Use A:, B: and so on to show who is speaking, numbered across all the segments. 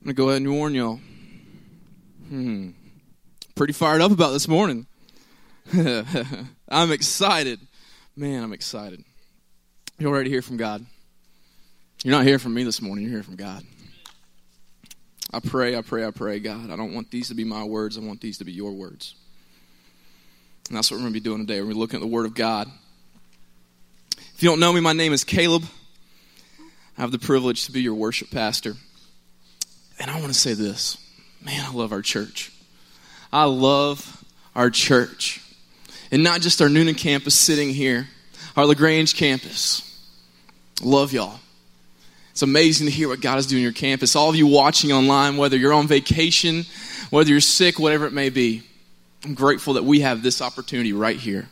A: I'm going to go ahead and warn y'all. Hmm. Pretty fired up about this morning. I'm excited. Man, I'm excited. You're ready to hear from God. You're not hearing from me this morning, you're hearing from God. I pray, I pray, I pray, God, I don't want these to be my words, I want these to be your words. And that's what we're going to be doing today. We're looking at the Word of God. If you don't know me, my name is Caleb. I have the privilege to be your worship pastor. And I want to say this man, I love our church. I love our church. And not just our Newnan campus sitting here, our LaGrange campus. Love y'all. It's amazing to hear what God is doing on your campus. All of you watching online, whether you're on vacation, whether you're sick, whatever it may be, I'm grateful that we have this opportunity right here,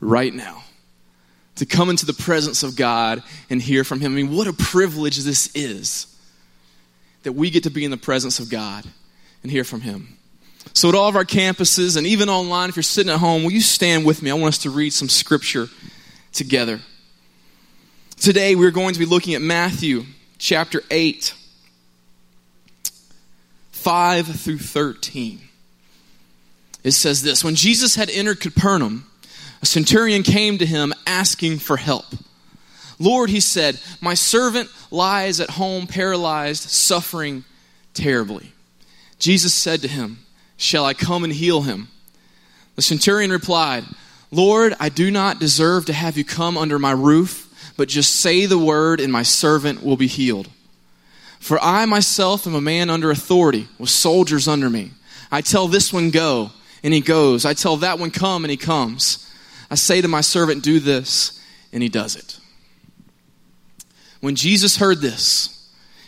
A: right now, to come into the presence of God and hear from Him. I mean, what a privilege this is that we get to be in the presence of God and hear from Him. So, at all of our campuses and even online, if you're sitting at home, will you stand with me? I want us to read some scripture together. Today, we're going to be looking at Matthew chapter 8, 5 through 13. It says this When Jesus had entered Capernaum, a centurion came to him asking for help. Lord, he said, My servant lies at home paralyzed, suffering terribly. Jesus said to him, Shall I come and heal him? The centurion replied, Lord, I do not deserve to have you come under my roof, but just say the word, and my servant will be healed. For I myself am a man under authority, with soldiers under me. I tell this one, go, and he goes. I tell that one, come, and he comes. I say to my servant, do this, and he does it. When Jesus heard this,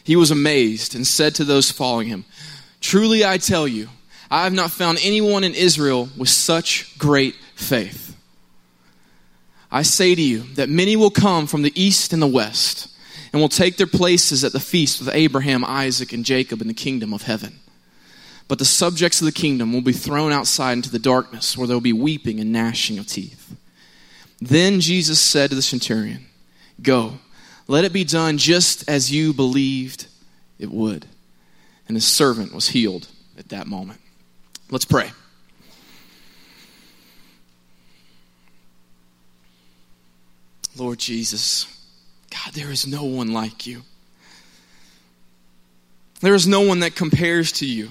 A: he was amazed and said to those following him, Truly I tell you, I have not found anyone in Israel with such great faith. I say to you that many will come from the east and the west and will take their places at the feast with Abraham, Isaac, and Jacob in the kingdom of heaven. But the subjects of the kingdom will be thrown outside into the darkness where there will be weeping and gnashing of teeth. Then Jesus said to the centurion, Go, let it be done just as you believed it would. And his servant was healed at that moment. Let's pray. Lord Jesus, God, there is no one like you. There is no one that compares to you.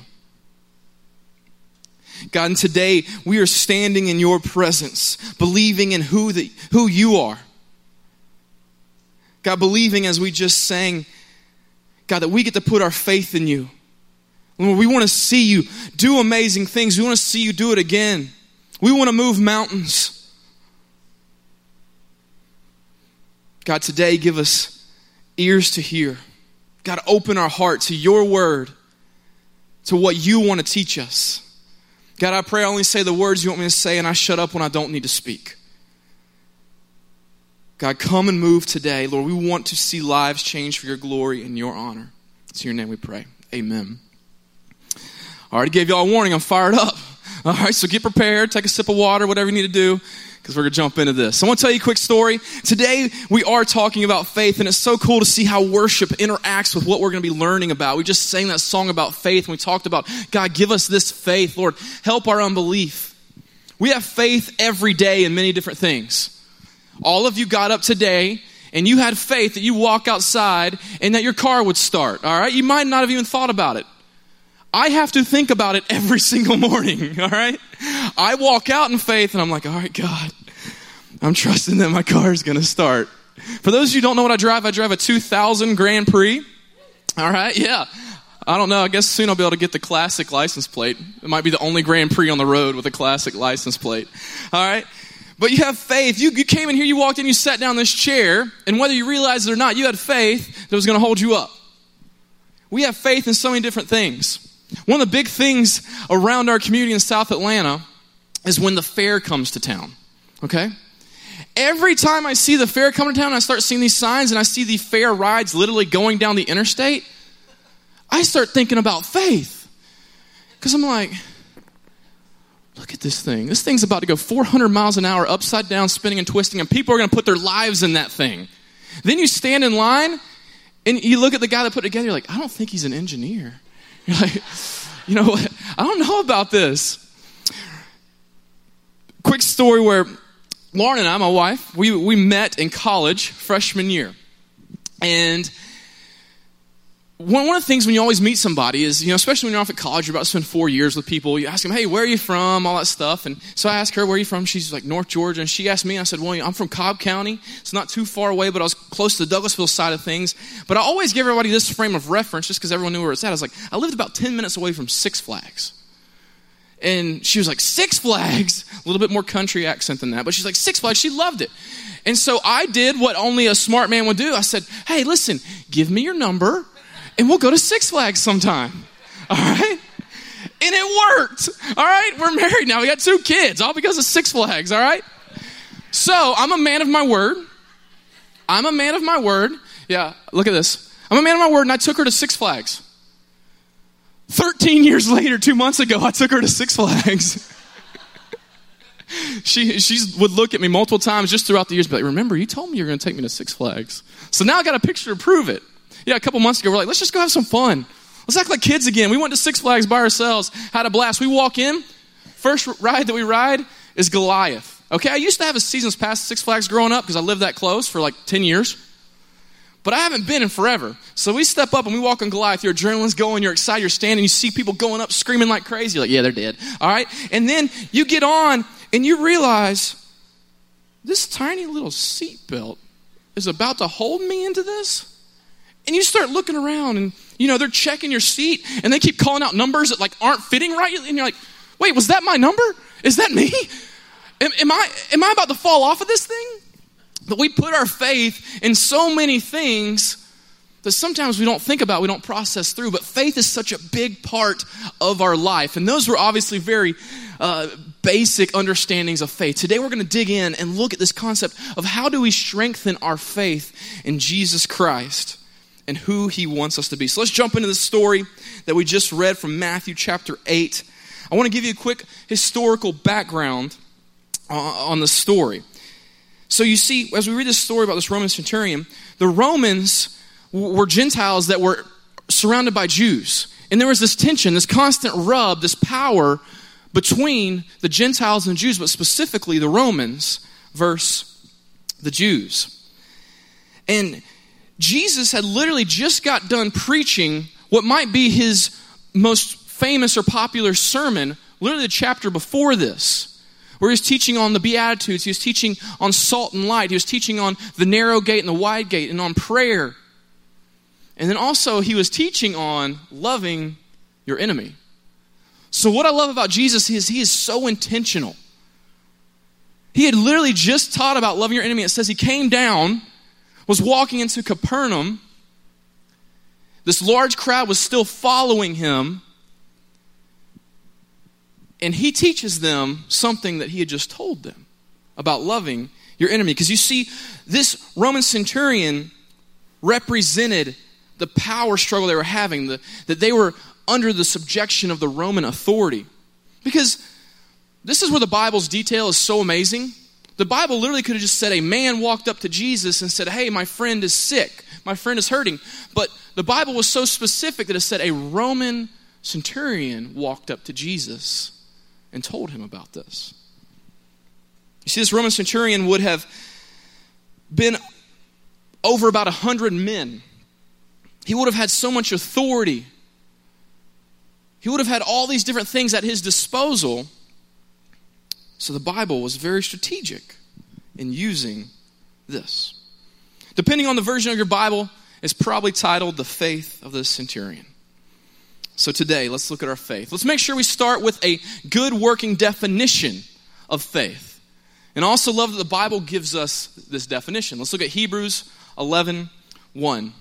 A: God, and today we are standing in your presence, believing in who, the, who you are. God, believing as we just sang, God, that we get to put our faith in you. We want to see you do amazing things. We want to see you do it again. We want to move mountains. God, today give us ears to hear. God, open our heart to your word, to what you want to teach us. God, I pray I only say the words you want me to say and I shut up when I don't need to speak. God, come and move today. Lord, we want to see lives change for your glory and your honor. It's in your name we pray. Amen. I already gave y'all a warning. I'm fired up. All right, so get prepared. Take a sip of water, whatever you need to do, because we're going to jump into this. I want to tell you a quick story. Today, we are talking about faith, and it's so cool to see how worship interacts with what we're going to be learning about. We just sang that song about faith, and we talked about, God, give us this faith. Lord, help our unbelief. We have faith every day in many different things. All of you got up today and you had faith that you walk outside and that your car would start, all right? You might not have even thought about it. I have to think about it every single morning, all right? I walk out in faith and I'm like, all right, God, I'm trusting that my car is going to start. For those of you who don't know what I drive, I drive a 2000 Grand Prix. All right, yeah. I don't know. I guess soon I'll be able to get the classic license plate. It might be the only Grand Prix on the road with a classic license plate. All right? But you have faith. You, you came in here, you walked in, you sat down in this chair, and whether you realized it or not, you had faith that was going to hold you up. We have faith in so many different things. One of the big things around our community in South Atlanta is when the fair comes to town. Okay? Every time I see the fair coming to town, I start seeing these signs and I see the fair rides literally going down the interstate, I start thinking about faith. Because I'm like, Look at this thing. This thing's about to go 400 miles an hour upside down, spinning and twisting, and people are going to put their lives in that thing. Then you stand in line and you look at the guy that put it together, you're like, I don't think he's an engineer. You're like, you know what? I don't know about this. Quick story where Lauren and I, my wife, we, we met in college freshman year. And one, of the things when you always meet somebody is, you know, especially when you're off at college, you're about to spend four years with people, you ask them, hey, where are you from? All that stuff. And so I asked her, where are you from? She's like, North Georgia. And she asked me, I said, well, I'm from Cobb County. It's not too far away, but I was close to the Douglasville side of things. But I always give everybody this frame of reference just because everyone knew where it's at. I was like, I lived about 10 minutes away from Six Flags. And she was like, Six Flags? A little bit more country accent than that. But she's like, Six Flags. She loved it. And so I did what only a smart man would do. I said, hey, listen, give me your number and we'll go to Six Flags sometime. All right? And it worked. All right? We're married now. We got two kids, all because of Six Flags. All right? So I'm a man of my word. I'm a man of my word. Yeah, look at this. I'm a man of my word, and I took her to Six Flags. 13 years later, two months ago, I took her to Six Flags. she she would look at me multiple times just throughout the years, but like, remember, you told me you were going to take me to Six Flags. So now I got a picture to prove it. Yeah, a couple months ago, we're like, let's just go have some fun. Let's act like kids again. We went to Six Flags by ourselves, had a blast. We walk in, first ride that we ride is Goliath. Okay, I used to have a season's pass at Six Flags growing up because I lived that close for like 10 years. But I haven't been in forever. So we step up and we walk on Goliath. Your adrenaline's going, you're excited, you're standing, you see people going up screaming like crazy. You're like, yeah, they're dead. All right? And then you get on and you realize this tiny little seatbelt is about to hold me into this. And you start looking around and, you know, they're checking your seat and they keep calling out numbers that like aren't fitting right. And you're like, wait, was that my number? Is that me? Am, am I, am I about to fall off of this thing? But we put our faith in so many things that sometimes we don't think about, we don't process through. But faith is such a big part of our life. And those were obviously very uh, basic understandings of faith. Today we're going to dig in and look at this concept of how do we strengthen our faith in Jesus Christ and who he wants us to be. So let's jump into the story that we just read from Matthew chapter 8. I want to give you a quick historical background uh, on the story. So you see, as we read this story about this Roman centurion, the Romans were Gentiles that were surrounded by Jews. And there was this tension, this constant rub, this power between the Gentiles and Jews, but specifically the Romans versus the Jews. And Jesus had literally just got done preaching what might be his most famous or popular sermon, literally the chapter before this, where he was teaching on the Beatitudes, he was teaching on salt and light, he was teaching on the narrow gate and the wide gate, and on prayer. And then also, he was teaching on loving your enemy. So, what I love about Jesus is he is so intentional. He had literally just taught about loving your enemy. It says he came down was walking into Capernaum. This large crowd was still following him. And he teaches them something that he had just told them about loving your enemy. Because you see, this Roman centurion represented the power struggle they were having, the, that they were under the subjection of the Roman authority. Because this is where the Bible's detail is so amazing. The Bible literally could have just said a man walked up to Jesus and said, Hey, my friend is sick. My friend is hurting. But the Bible was so specific that it said a Roman centurion walked up to Jesus and told him about this. You see, this Roman centurion would have been over about a hundred men. He would have had so much authority. He would have had all these different things at his disposal so the Bible was very strategic in using this. Depending on the version of your Bible, it's probably titled The Faith of the Centurion. So today, let's look at our faith. Let's make sure we start with a good working definition of faith. And I also love that the Bible gives us this definition. Let's look at Hebrews 11 1.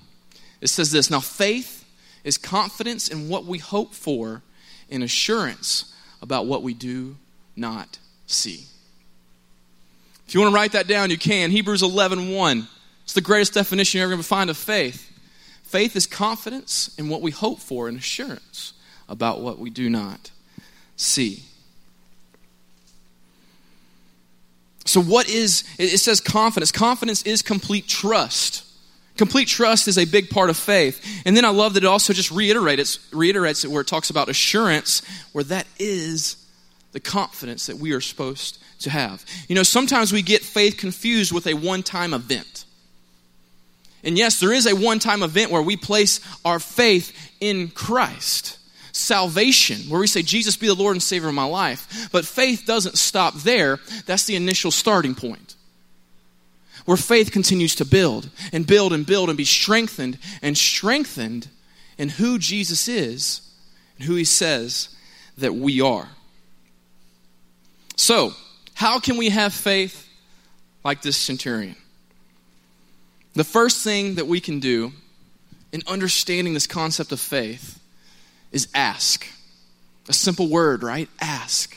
A: It says this Now, faith is confidence in what we hope for and assurance about what we do not see. If you want to write that down, you can. Hebrews 11 1. It's the greatest definition you're ever going to find of faith. Faith is confidence in what we hope for and assurance about what we do not see. So, what is, it says confidence. Confidence is complete trust. Complete trust is a big part of faith. And then I love that it also just reiterates, reiterates it where it talks about assurance, where that is the confidence that we are supposed to have. You know, sometimes we get faith confused with a one time event. And yes, there is a one time event where we place our faith in Christ. Salvation, where we say, Jesus be the Lord and Savior of my life. But faith doesn't stop there. That's the initial starting point where faith continues to build and build and build and be strengthened and strengthened in who Jesus is and who he says that we are. So, how can we have faith like this centurion? The first thing that we can do in understanding this concept of faith is ask. A simple word, right? Ask.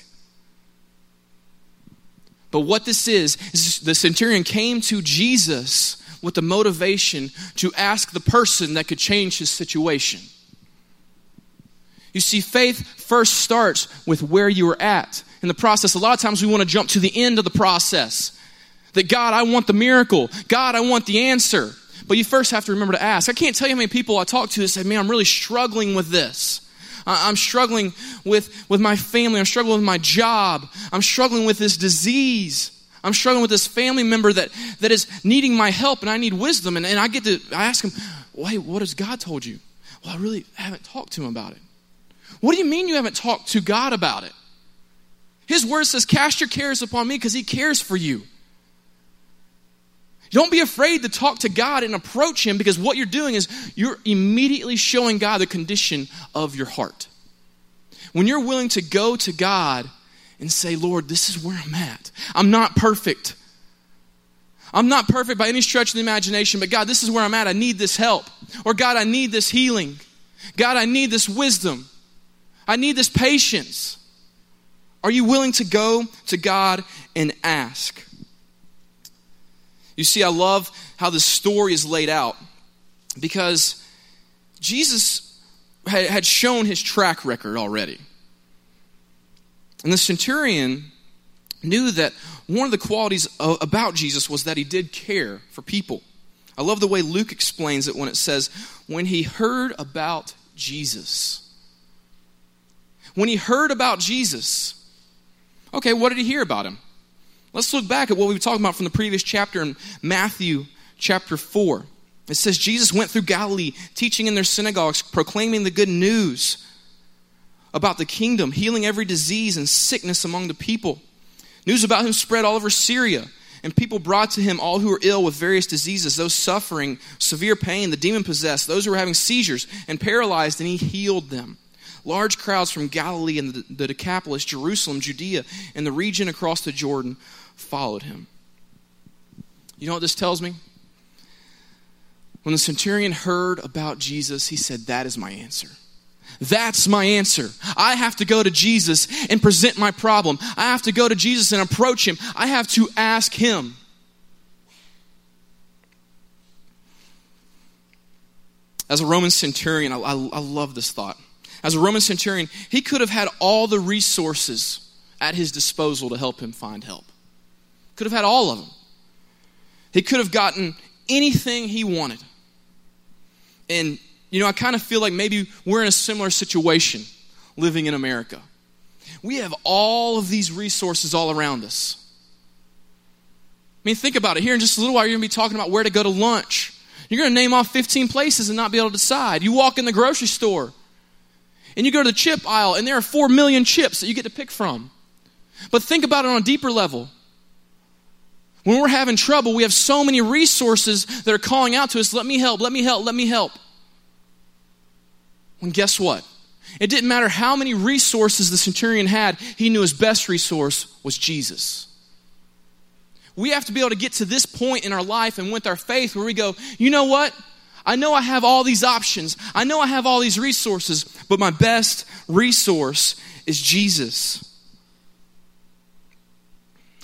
A: But what this is, is the centurion came to Jesus with the motivation to ask the person that could change his situation. You see, faith first starts with where you are at in the process. A lot of times we want to jump to the end of the process. That God, I want the miracle. God, I want the answer. But you first have to remember to ask. I can't tell you how many people I talk to that say, man, I'm really struggling with this. I'm struggling with, with my family. I'm struggling with my job. I'm struggling with this disease. I'm struggling with this family member that, that is needing my help and I need wisdom. And, and I get to, I ask him, wait, what has God told you? Well, I really haven't talked to him about it. What do you mean you haven't talked to God about it? His word says, cast your cares upon me because he cares for you. Don't be afraid to talk to God and approach Him because what you're doing is you're immediately showing God the condition of your heart. When you're willing to go to God and say, Lord, this is where I'm at. I'm not perfect. I'm not perfect by any stretch of the imagination, but God, this is where I'm at. I need this help. Or God, I need this healing. God, I need this wisdom. I need this patience. Are you willing to go to God and ask? You see, I love how the story is laid out because Jesus had shown his track record already. And the centurion knew that one of the qualities about Jesus was that he did care for people. I love the way Luke explains it when it says, when he heard about Jesus. When he heard about Jesus, okay, what did he hear about him? Let's look back at what we were talking about from the previous chapter in Matthew chapter 4. It says Jesus went through Galilee, teaching in their synagogues, proclaiming the good news about the kingdom, healing every disease and sickness among the people. News about him spread all over Syria, and people brought to him all who were ill with various diseases, those suffering severe pain, the demon possessed, those who were having seizures and paralyzed, and he healed them. Large crowds from Galilee and the, Decapolis, Jerusalem, Judea, and the region across the Jordan followed him. You know what this tells me? When the centurion heard about Jesus, he said, That is my answer. That's my answer. I have to go to Jesus and present my problem. I have to go to Jesus and approach him. I have to ask him. As a Roman centurion, I, I, I love this thought. As a Roman centurion, he could have had all the resources at his disposal to help him find help. Could have had all of them. He could have gotten anything he wanted. And, you know, I kind of feel like maybe we're in a similar situation living in America. We have all of these resources all around us. I mean, think about it. Here in just a little while, you're going to be talking about where to go to lunch. You're going to name off 15 places and not be able to decide. You walk in the grocery store and you go to the chip aisle, and there are 4 million chips that you get to pick from. But think about it on a deeper level. When we're having trouble, we have so many resources that are calling out to us, let me help, let me help, let me help. When guess what? It didn't matter how many resources the centurion had, he knew his best resource was Jesus. We have to be able to get to this point in our life and with our faith where we go, you know what? I know I have all these options. I know I have all these resources, but my best resource is Jesus.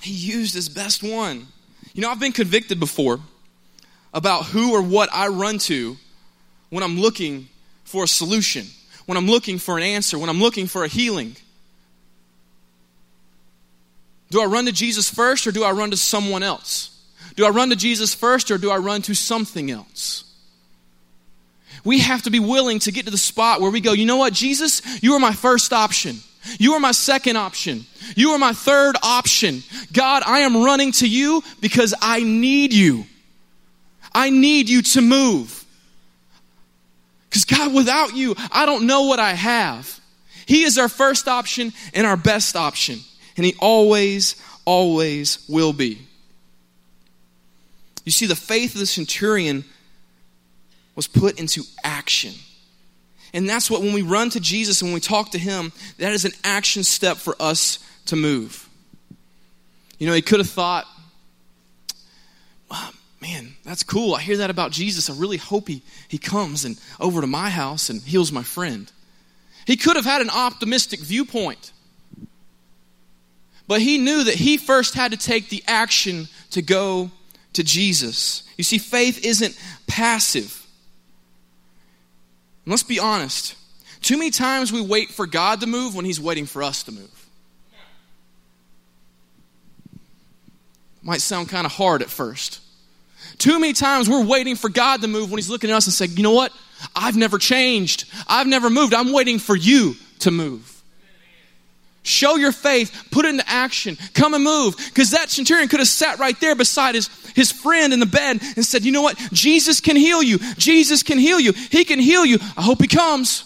A: He used his best one. You know, I've been convicted before about who or what I run to when I'm looking for a solution, when I'm looking for an answer, when I'm looking for a healing. Do I run to Jesus first or do I run to someone else? Do I run to Jesus first or do I run to something else? We have to be willing to get to the spot where we go, you know what, Jesus, you are my first option. You are my second option. You are my third option. God, I am running to you because I need you. I need you to move. Because, God, without you, I don't know what I have. He is our first option and our best option. And He always, always will be. You see, the faith of the centurion was put into action. And that's what, when we run to Jesus and when we talk to Him, that is an action step for us to move. You know, he could have thought, wow, man, that's cool. I hear that about Jesus. I really hope he, he comes and over to my house and heals my friend. He could have had an optimistic viewpoint. But he knew that he first had to take the action to go to Jesus. You see, faith isn't passive. And let's be honest. Too many times we wait for God to move when He's waiting for us to move. Might sound kind of hard at first. Too many times we're waiting for God to move when He's looking at us and saying, you know what? I've never changed. I've never moved. I'm waiting for you to move. Show your faith, put it into action, come and move. Because that centurion could have sat right there beside his, his friend in the bed and said, You know what? Jesus can heal you. Jesus can heal you. He can heal you. I hope he comes.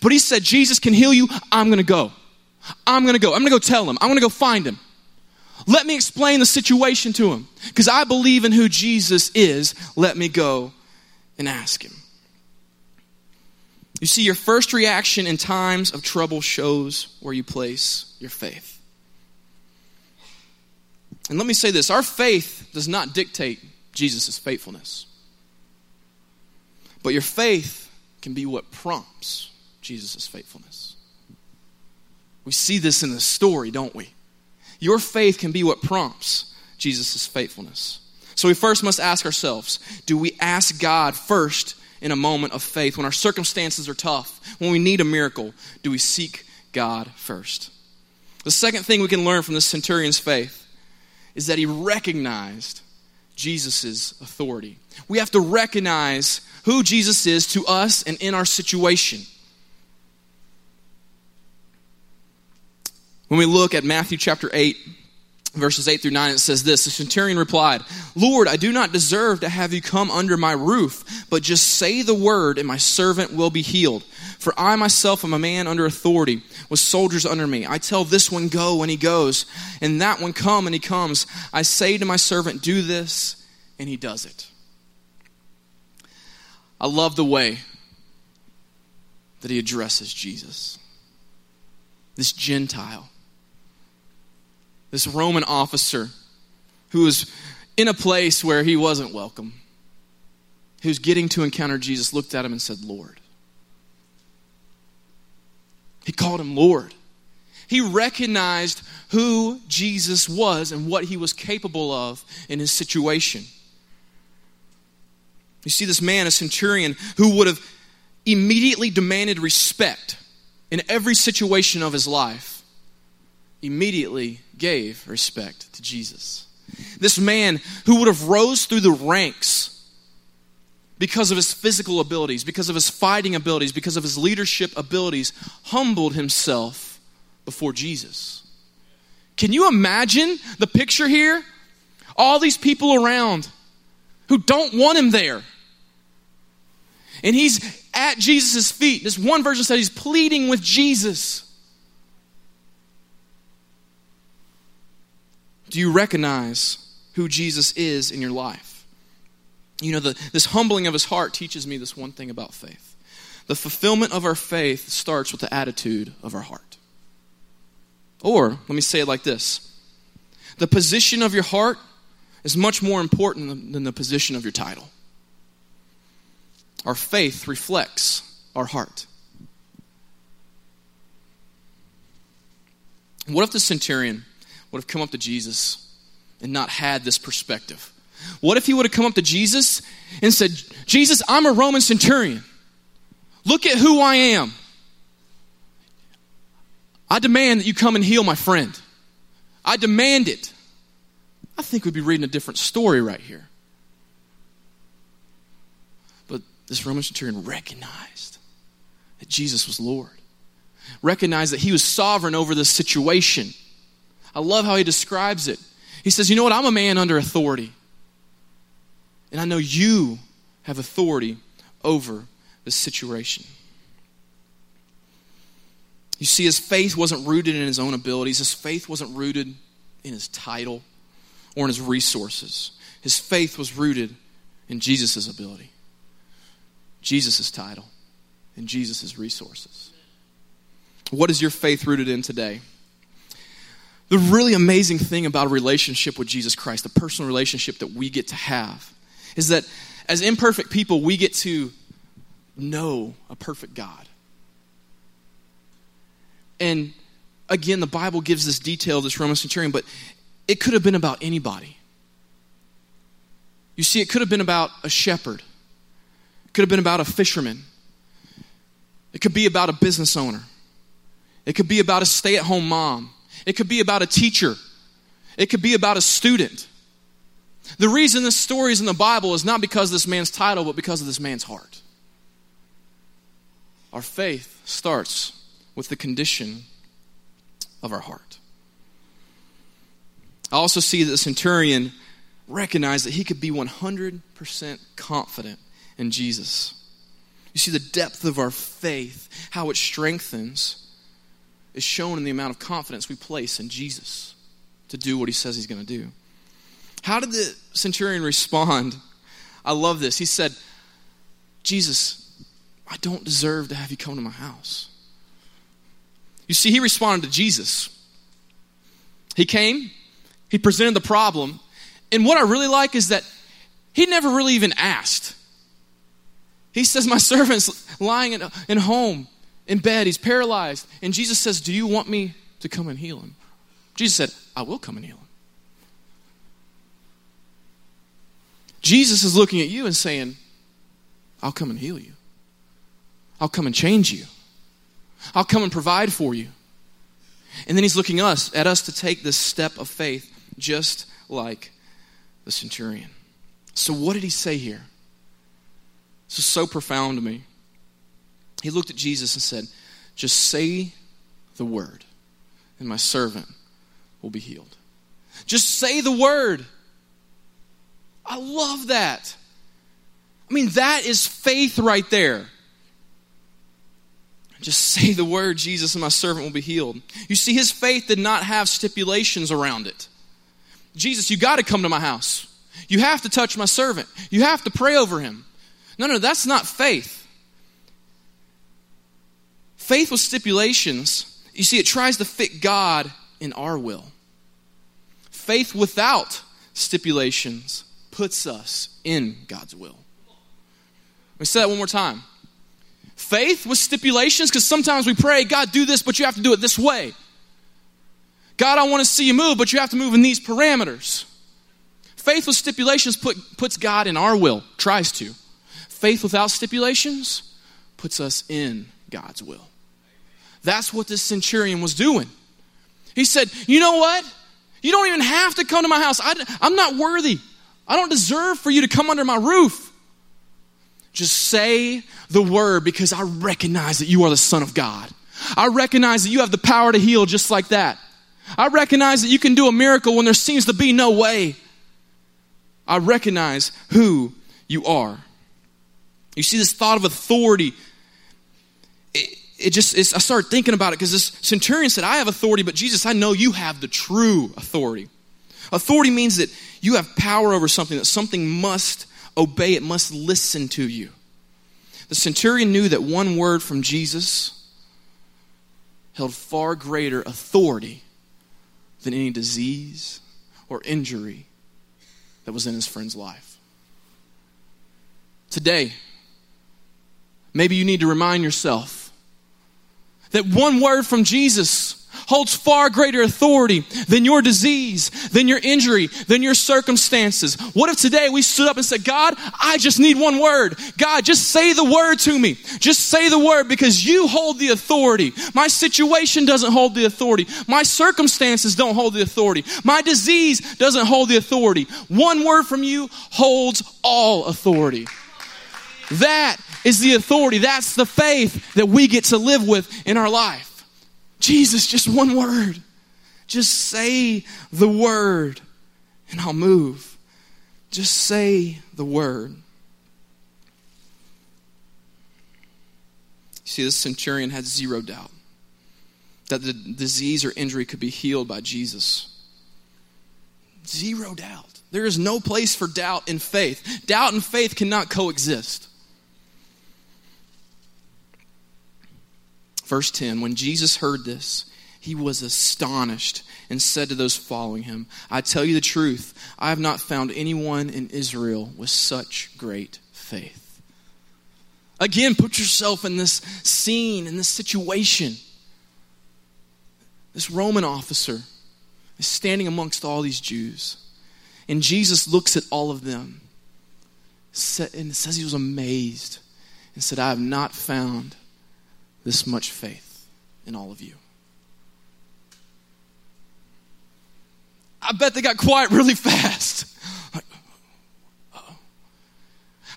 A: But he said, Jesus can heal you. I'm going to go. I'm going to go. I'm going to go tell him. I'm going to go find him. Let me explain the situation to him. Because I believe in who Jesus is. Let me go and ask him. You see, your first reaction in times of trouble shows where you place your faith. And let me say this our faith does not dictate Jesus' faithfulness. But your faith can be what prompts Jesus' faithfulness. We see this in the story, don't we? Your faith can be what prompts Jesus' faithfulness. So we first must ask ourselves do we ask God first in a moment of faith, when our circumstances are tough, when we need a miracle, do we seek God first? The second thing we can learn from this centurion's faith is that he recognized Jesus' authority. We have to recognize who Jesus is to us and in our situation. When we look at Matthew chapter 8, verses 8 through 9, it says this The centurion replied, Lord, I do not deserve to have you come under my roof, but just say the word, and my servant will be healed. For I myself am a man under authority, with soldiers under me. I tell this one, go, and he goes, and that one, come, and he comes. I say to my servant, do this, and he does it. I love the way that he addresses Jesus, this Gentile this Roman officer who was in a place where he wasn't welcome, who's getting to encounter Jesus, looked at him and said, Lord. He called him Lord. He recognized who Jesus was and what he was capable of in his situation. You see, this man, a centurion, who would have immediately demanded respect in every situation of his life, immediately gave respect to Jesus. This man who would have rose through the ranks because of his physical abilities, because of his fighting abilities, because of his leadership abilities, humbled himself before Jesus. Can you imagine the picture here? All these people around who don't want him there. And he's at Jesus' feet. This one version said he's pleading with Jesus. Do you recognize who Jesus is in your life? You know, the, this humbling of his heart teaches me this one thing about faith. The fulfillment of our faith starts with the attitude of our heart. Or, let me say it like this the position of your heart is much more important than the position of your title. Our faith reflects our heart. What if the centurion would have come up to Jesus and not had this perspective? What if he would have come up to Jesus and said, Jesus, I'm a Roman centurion. Look at who I am. I demand that you come and heal my friend. I demand it. I think we'd be reading a different story right here. But this Roman centurion recognized that Jesus was Lord, recognized that he was sovereign over this situation. I love how he describes it. He says, You know what? I'm a man under authority. And I know you have authority over this situation. You see, his faith wasn't rooted in his own abilities, his faith wasn't rooted in his title or in his resources. His faith was rooted in Jesus' ability, Jesus' title, and Jesus' resources. What is your faith rooted in today? The really amazing thing about a relationship with Jesus Christ, the personal relationship that we get to have, is that as imperfect people, we get to know a perfect God. And again, the Bible gives this detail this Roman centurion, but it could have been about anybody. You see, it could have been about a shepherd, it could have been about a fisherman, it could be about a business owner, it could be about a stay at home mom, it could be about a teacher, it could be about a student. The reason this story is in the Bible is not because of this man's title, but because of this man's heart. Our faith starts with the condition of our heart. I also see that the centurion recognized that he could be 100% confident in Jesus. You see, the depth of our faith, how it strengthens, is shown in the amount of confidence we place in Jesus to do what he says he's going to do. How did the centurion respond? I love this. He said, Jesus, I don't deserve to have you come to my house. You see, he responded to Jesus. He came, he presented the problem, and what I really like is that he never really even asked. He says, My servant's lying in, in home, in bed, he's paralyzed. And Jesus says, Do you want me to come and heal him? Jesus said, I will come and heal him. Jesus is looking at you and saying, I'll come and heal you. I'll come and change you. I'll come and provide for you. And then he's looking us at us to take this step of faith just like the centurion. So what did he say here? This is so profound to me. He looked at Jesus and said, Just say the word, and my servant will be healed. Just say the word. I love that. I mean, that is faith right there. Just say the word, Jesus, and my servant will be healed. You see, his faith did not have stipulations around it. Jesus, you got to come to my house. You have to touch my servant. You have to pray over him. No, no, that's not faith. Faith with stipulations, you see, it tries to fit God in our will. Faith without stipulations puts us in God's will. Let me say that one more time. Faith with stipulations, because sometimes we pray, God, do this, but you have to do it this way. God, I want to see you move, but you have to move in these parameters. Faith with stipulations put, puts God in our will, tries to. Faith without stipulations puts us in God's will. That's what this centurion was doing. He said, You know what? You don't even have to come to my house. I, I'm not worthy. I don't deserve for you to come under my roof. Just say the word because I recognize that you are the Son of God. I recognize that you have the power to heal just like that. I recognize that you can do a miracle when there seems to be no way. I recognize who you are. You see, this thought of authority, it, it just, I started thinking about it because this centurion said, I have authority, but Jesus, I know you have the true authority. Authority means that you have power over something, that something must obey, it must listen to you. The centurion knew that one word from Jesus held far greater authority than any disease or injury that was in his friend's life. Today, maybe you need to remind yourself that one word from Jesus holds far greater authority than your disease, than your injury, than your circumstances. What if today we stood up and said, God, I just need one word. God, just say the word to me. Just say the word because you hold the authority. My situation doesn't hold the authority. My circumstances don't hold the authority. My disease doesn't hold the authority. One word from you holds all authority. That is the authority. That's the faith that we get to live with in our life. Jesus, just one word. Just say the word and I'll move. Just say the word. See, this centurion had zero doubt that the disease or injury could be healed by Jesus. Zero doubt. There is no place for doubt in faith. Doubt and faith cannot coexist. Verse 10 When Jesus heard this, he was astonished and said to those following him, I tell you the truth, I have not found anyone in Israel with such great faith. Again, put yourself in this scene, in this situation. This Roman officer is standing amongst all these Jews. And Jesus looks at all of them and says he was amazed and said, I have not found this much faith in all of you. I bet they got quiet really fast.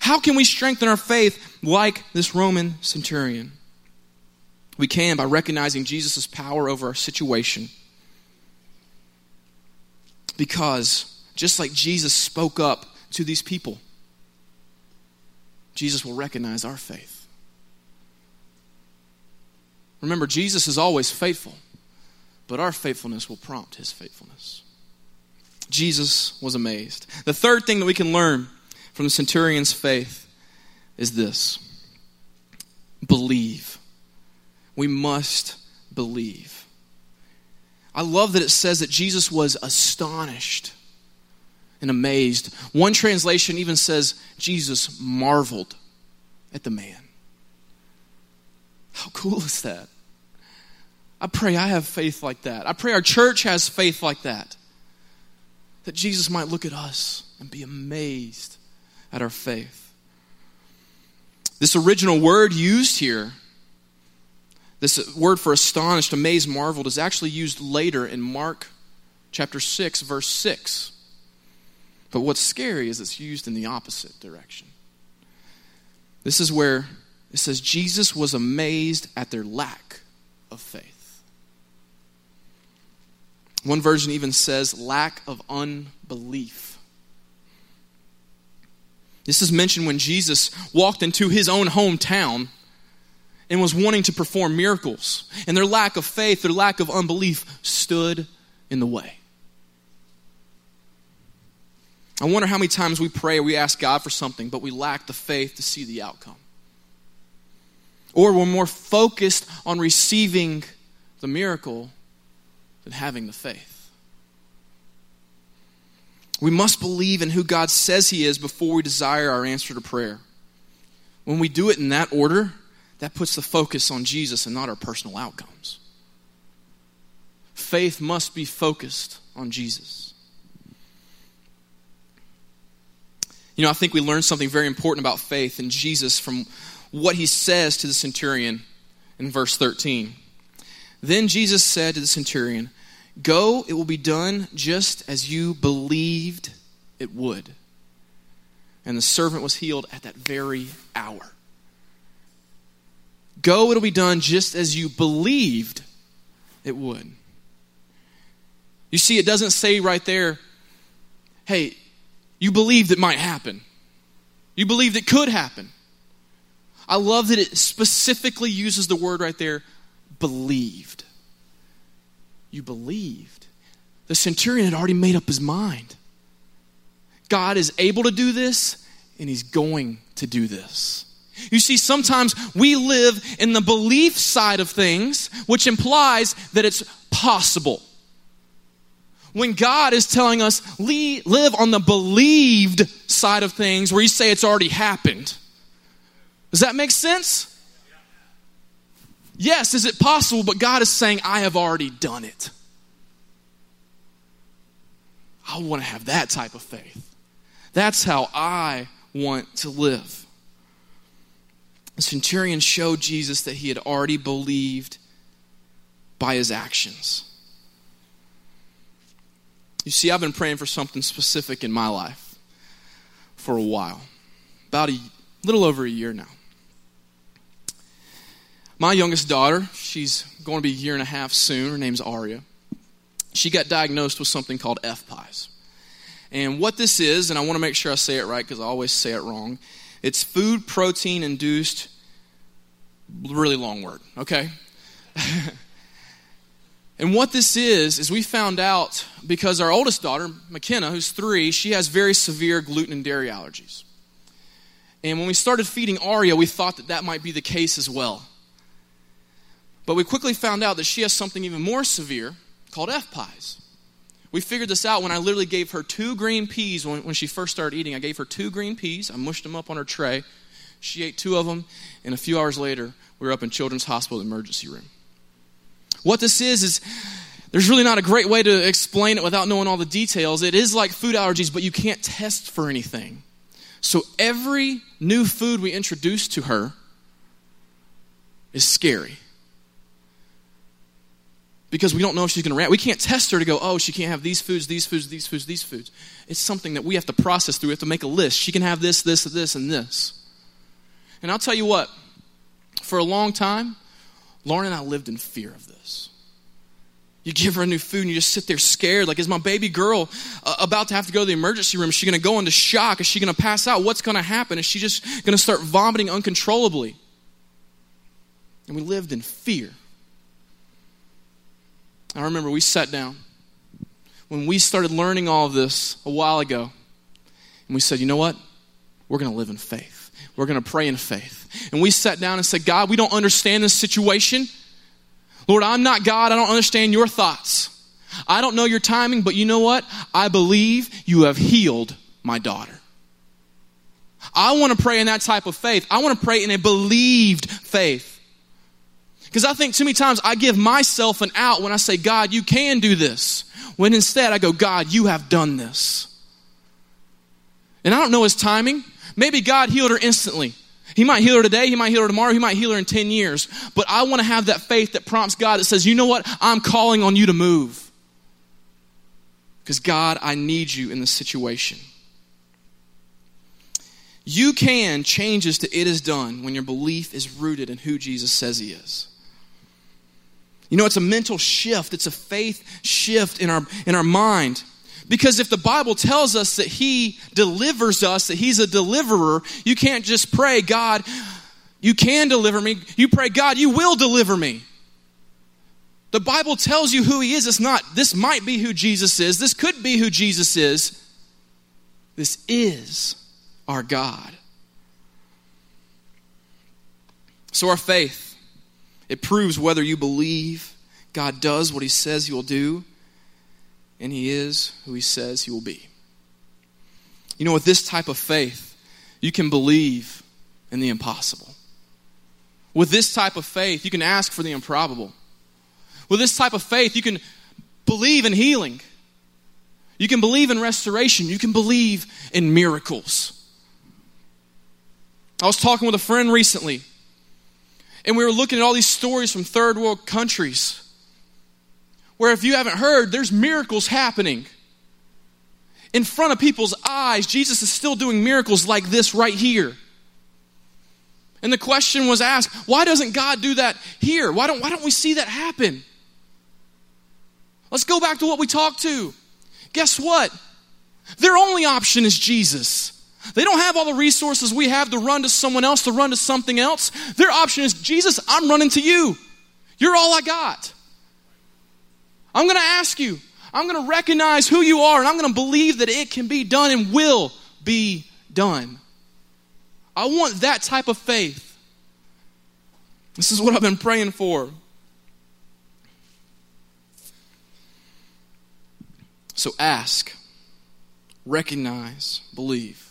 A: How can we strengthen our faith like this Roman centurion? We can by recognizing Jesus' power over our situation. Because just like Jesus spoke up to these people, Jesus will recognize our faith. Remember, Jesus is always faithful, but our faithfulness will prompt his faithfulness. Jesus was amazed. The third thing that we can learn from the centurion's faith is this believe. We must believe. I love that it says that Jesus was astonished and amazed. One translation even says Jesus marveled at the man. How cool is that? I pray I have faith like that. I pray our church has faith like that. That Jesus might look at us and be amazed at our faith. This original word used here, this word for astonished, amazed, marveled, is actually used later in Mark chapter 6, verse 6. But what's scary is it's used in the opposite direction. This is where it says Jesus was amazed at their lack of faith. One version even says lack of unbelief. This is mentioned when Jesus walked into his own hometown and was wanting to perform miracles. And their lack of faith, their lack of unbelief stood in the way. I wonder how many times we pray we ask God for something, but we lack the faith to see the outcome. Or we're more focused on receiving the miracle than having the faith. We must believe in who God says He is before we desire our answer to prayer. When we do it in that order, that puts the focus on Jesus and not our personal outcomes. Faith must be focused on Jesus. You know, I think we learn something very important about faith in Jesus from what he says to the centurion in verse 13. Then Jesus said to the centurion, Go, it will be done just as you believed it would. And the servant was healed at that very hour. Go, it'll be done just as you believed it would. You see, it doesn't say right there, hey, you believed it might happen. You believed it could happen. I love that it specifically uses the word right there, believed you believed. The centurion had already made up his mind. God is able to do this, and he's going to do this. You see, sometimes we live in the belief side of things, which implies that it's possible. When God is telling us, live on the believed side of things, where you say it's already happened. Does that make sense? Yes, is it possible? But God is saying, I have already done it. I want to have that type of faith. That's how I want to live. The centurion showed Jesus that he had already believed by his actions. You see, I've been praying for something specific in my life for a while. About a little over a year now. My youngest daughter, she's going to be a year and a half soon. Her name's Aria. She got diagnosed with something called FPIES. And what this is, and I want to make sure I say it right because I always say it wrong, it's food protein induced, really long word, okay? and what this is, is we found out because our oldest daughter, McKenna, who's three, she has very severe gluten and dairy allergies. And when we started feeding Aria, we thought that that might be the case as well. But we quickly found out that she has something even more severe called FPIES. We figured this out when I literally gave her two green peas when, when she first started eating. I gave her two green peas, I mushed them up on her tray. She ate two of them, and a few hours later, we were up in Children's Hospital emergency room. What this is, is there's really not a great way to explain it without knowing all the details. It is like food allergies, but you can't test for anything. So every new food we introduce to her is scary because we don't know if she's going to react. We can't test her to go, oh, she can't have these foods, these foods, these foods, these foods. It's something that we have to process through. We have to make a list. She can have this, this, this, and this. And I'll tell you what, for a long time, Lauren and I lived in fear of this. You give her a new food and you just sit there scared. Like, is my baby girl uh, about to have to go to the emergency room? Is she going to go into shock? Is she going to pass out? What's going to happen? Is she just going to start vomiting uncontrollably? And we lived in fear. I remember we sat down when we started learning all of this a while ago, and we said, you know what? We're going to live in faith. We're going to pray in faith. And we sat down and said, God, we don't understand this situation. Lord, I'm not God. I don't understand your thoughts. I don't know your timing, but you know what? I believe you have healed my daughter. I want to pray in that type of faith. I want to pray in a believed faith. Because I think too many times I give myself an out when I say, God, you can do this. When instead I go, God, you have done this. And I don't know his timing. Maybe God healed her instantly. He might heal her today, he might heal her tomorrow, he might heal her in 10 years. But I want to have that faith that prompts God that says, you know what? I'm calling on you to move. Because God, I need you in this situation. You can change this to it is done when your belief is rooted in who Jesus says he is. You know, it's a mental shift, it's a faith shift in our, in our mind. Because if the Bible tells us that He delivers us, that He's a deliverer, you can't just pray, God, you can deliver me. You pray, God, you will deliver me. The Bible tells you who He is. It's not, this might be who Jesus is. This could be who Jesus is. This is our God. So, our faith it proves whether you believe God does what he says he will do and he is who he says he will be. You know, with this type of faith, you can believe in the impossible. With this type of faith, you can ask for the improbable. With this type of faith, you can believe in healing. You can believe in restoration. You can believe in miracles. I was talking with a friend recently and we were looking at all these stories from third world countries where, if you haven't heard, there's miracles happening. In front of people's eyes, Jesus is still doing miracles like this right here. And the question was asked, why doesn't God do that here? Why don't, why don't we see that happen? Let's go back to what we talked to. Guess what? Their only option is Jesus. They don't have all the resources we have to run to someone else, to run to something else. Their option is Jesus, I'm running to you. You're all I got. I'm going to ask you, I'm going to recognize who you are, and I'm going to believe that it can be done and will be done. I want that type of faith. This is what I've been praying for. So ask, recognize, believe.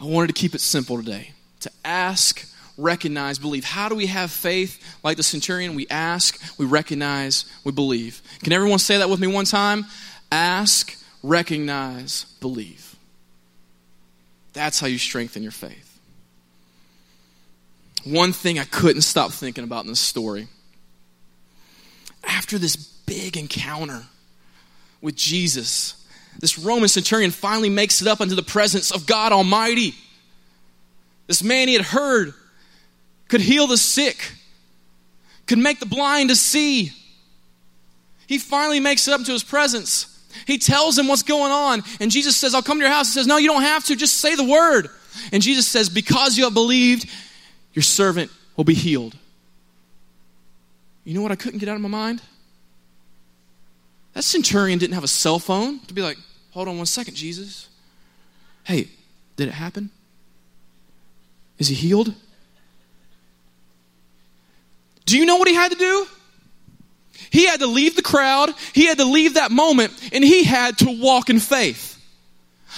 A: I wanted to keep it simple today to ask, recognize, believe. How do we have faith like the centurion? We ask, we recognize, we believe. Can everyone say that with me one time? Ask, recognize, believe. That's how you strengthen your faith. One thing I couldn't stop thinking about in this story. After this big encounter with Jesus, this Roman centurion finally makes it up into the presence of God Almighty. This man he had heard could heal the sick, could make the blind to see. He finally makes it up to his presence. He tells him what's going on. And Jesus says, I'll come to your house. He says, No, you don't have to. Just say the word. And Jesus says, Because you have believed, your servant will be healed. You know what I couldn't get out of my mind? That centurion didn't have a cell phone to be like, Hold on one second, Jesus. Hey, did it happen? Is he healed? Do you know what he had to do? He had to leave the crowd, he had to leave that moment, and he had to walk in faith.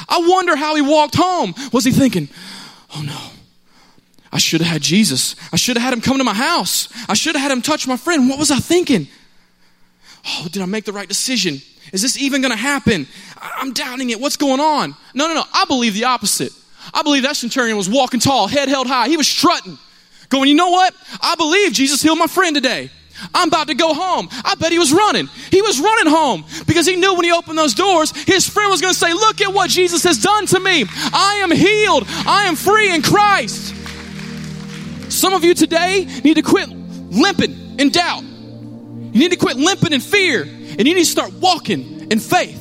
A: I wonder how he walked home. Was he thinking, oh no, I should have had Jesus. I should have had him come to my house. I should have had him touch my friend. What was I thinking? Oh, did I make the right decision? Is this even going to happen? I'm doubting it. What's going on? No, no, no. I believe the opposite. I believe that centurion was walking tall, head held high. He was strutting, going, you know what? I believe Jesus healed my friend today. I'm about to go home. I bet he was running. He was running home because he knew when he opened those doors, his friend was going to say, Look at what Jesus has done to me. I am healed. I am free in Christ. Some of you today need to quit limping in doubt. You need to quit limping in fear and you need to start walking in faith.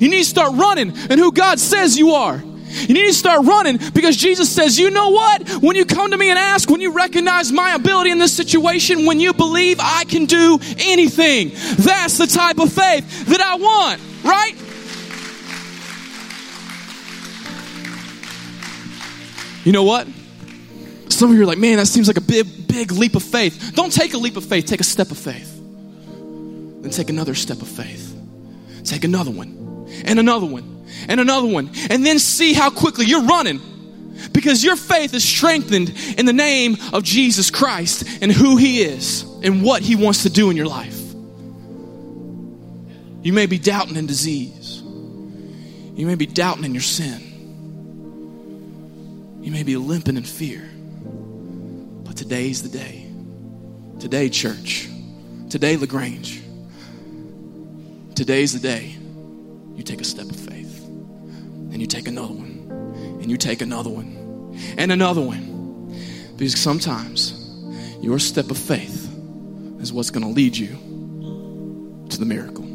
A: You need to start running in who God says you are. You need to start running because Jesus says, you know what? When you come to me and ask, when you recognize my ability in this situation, when you believe I can do anything, that's the type of faith that I want, right? You know what? Some of you are like, man, that seems like a big, big leap of faith. Don't take a leap of faith, take a step of faith. Then take another step of faith. Take another one, and another one, and another one, and then see how quickly you're running because your faith is strengthened in the name of Jesus Christ and who He is and what He wants to do in your life. You may be doubting in disease, you may be doubting in your sin, you may be limping in fear. But today's the day. Today, church. Today, LaGrange. Today's the day you take a step of faith and you take another one, and you take another one, and another one. Because sometimes your step of faith is what's going to lead you to the miracle.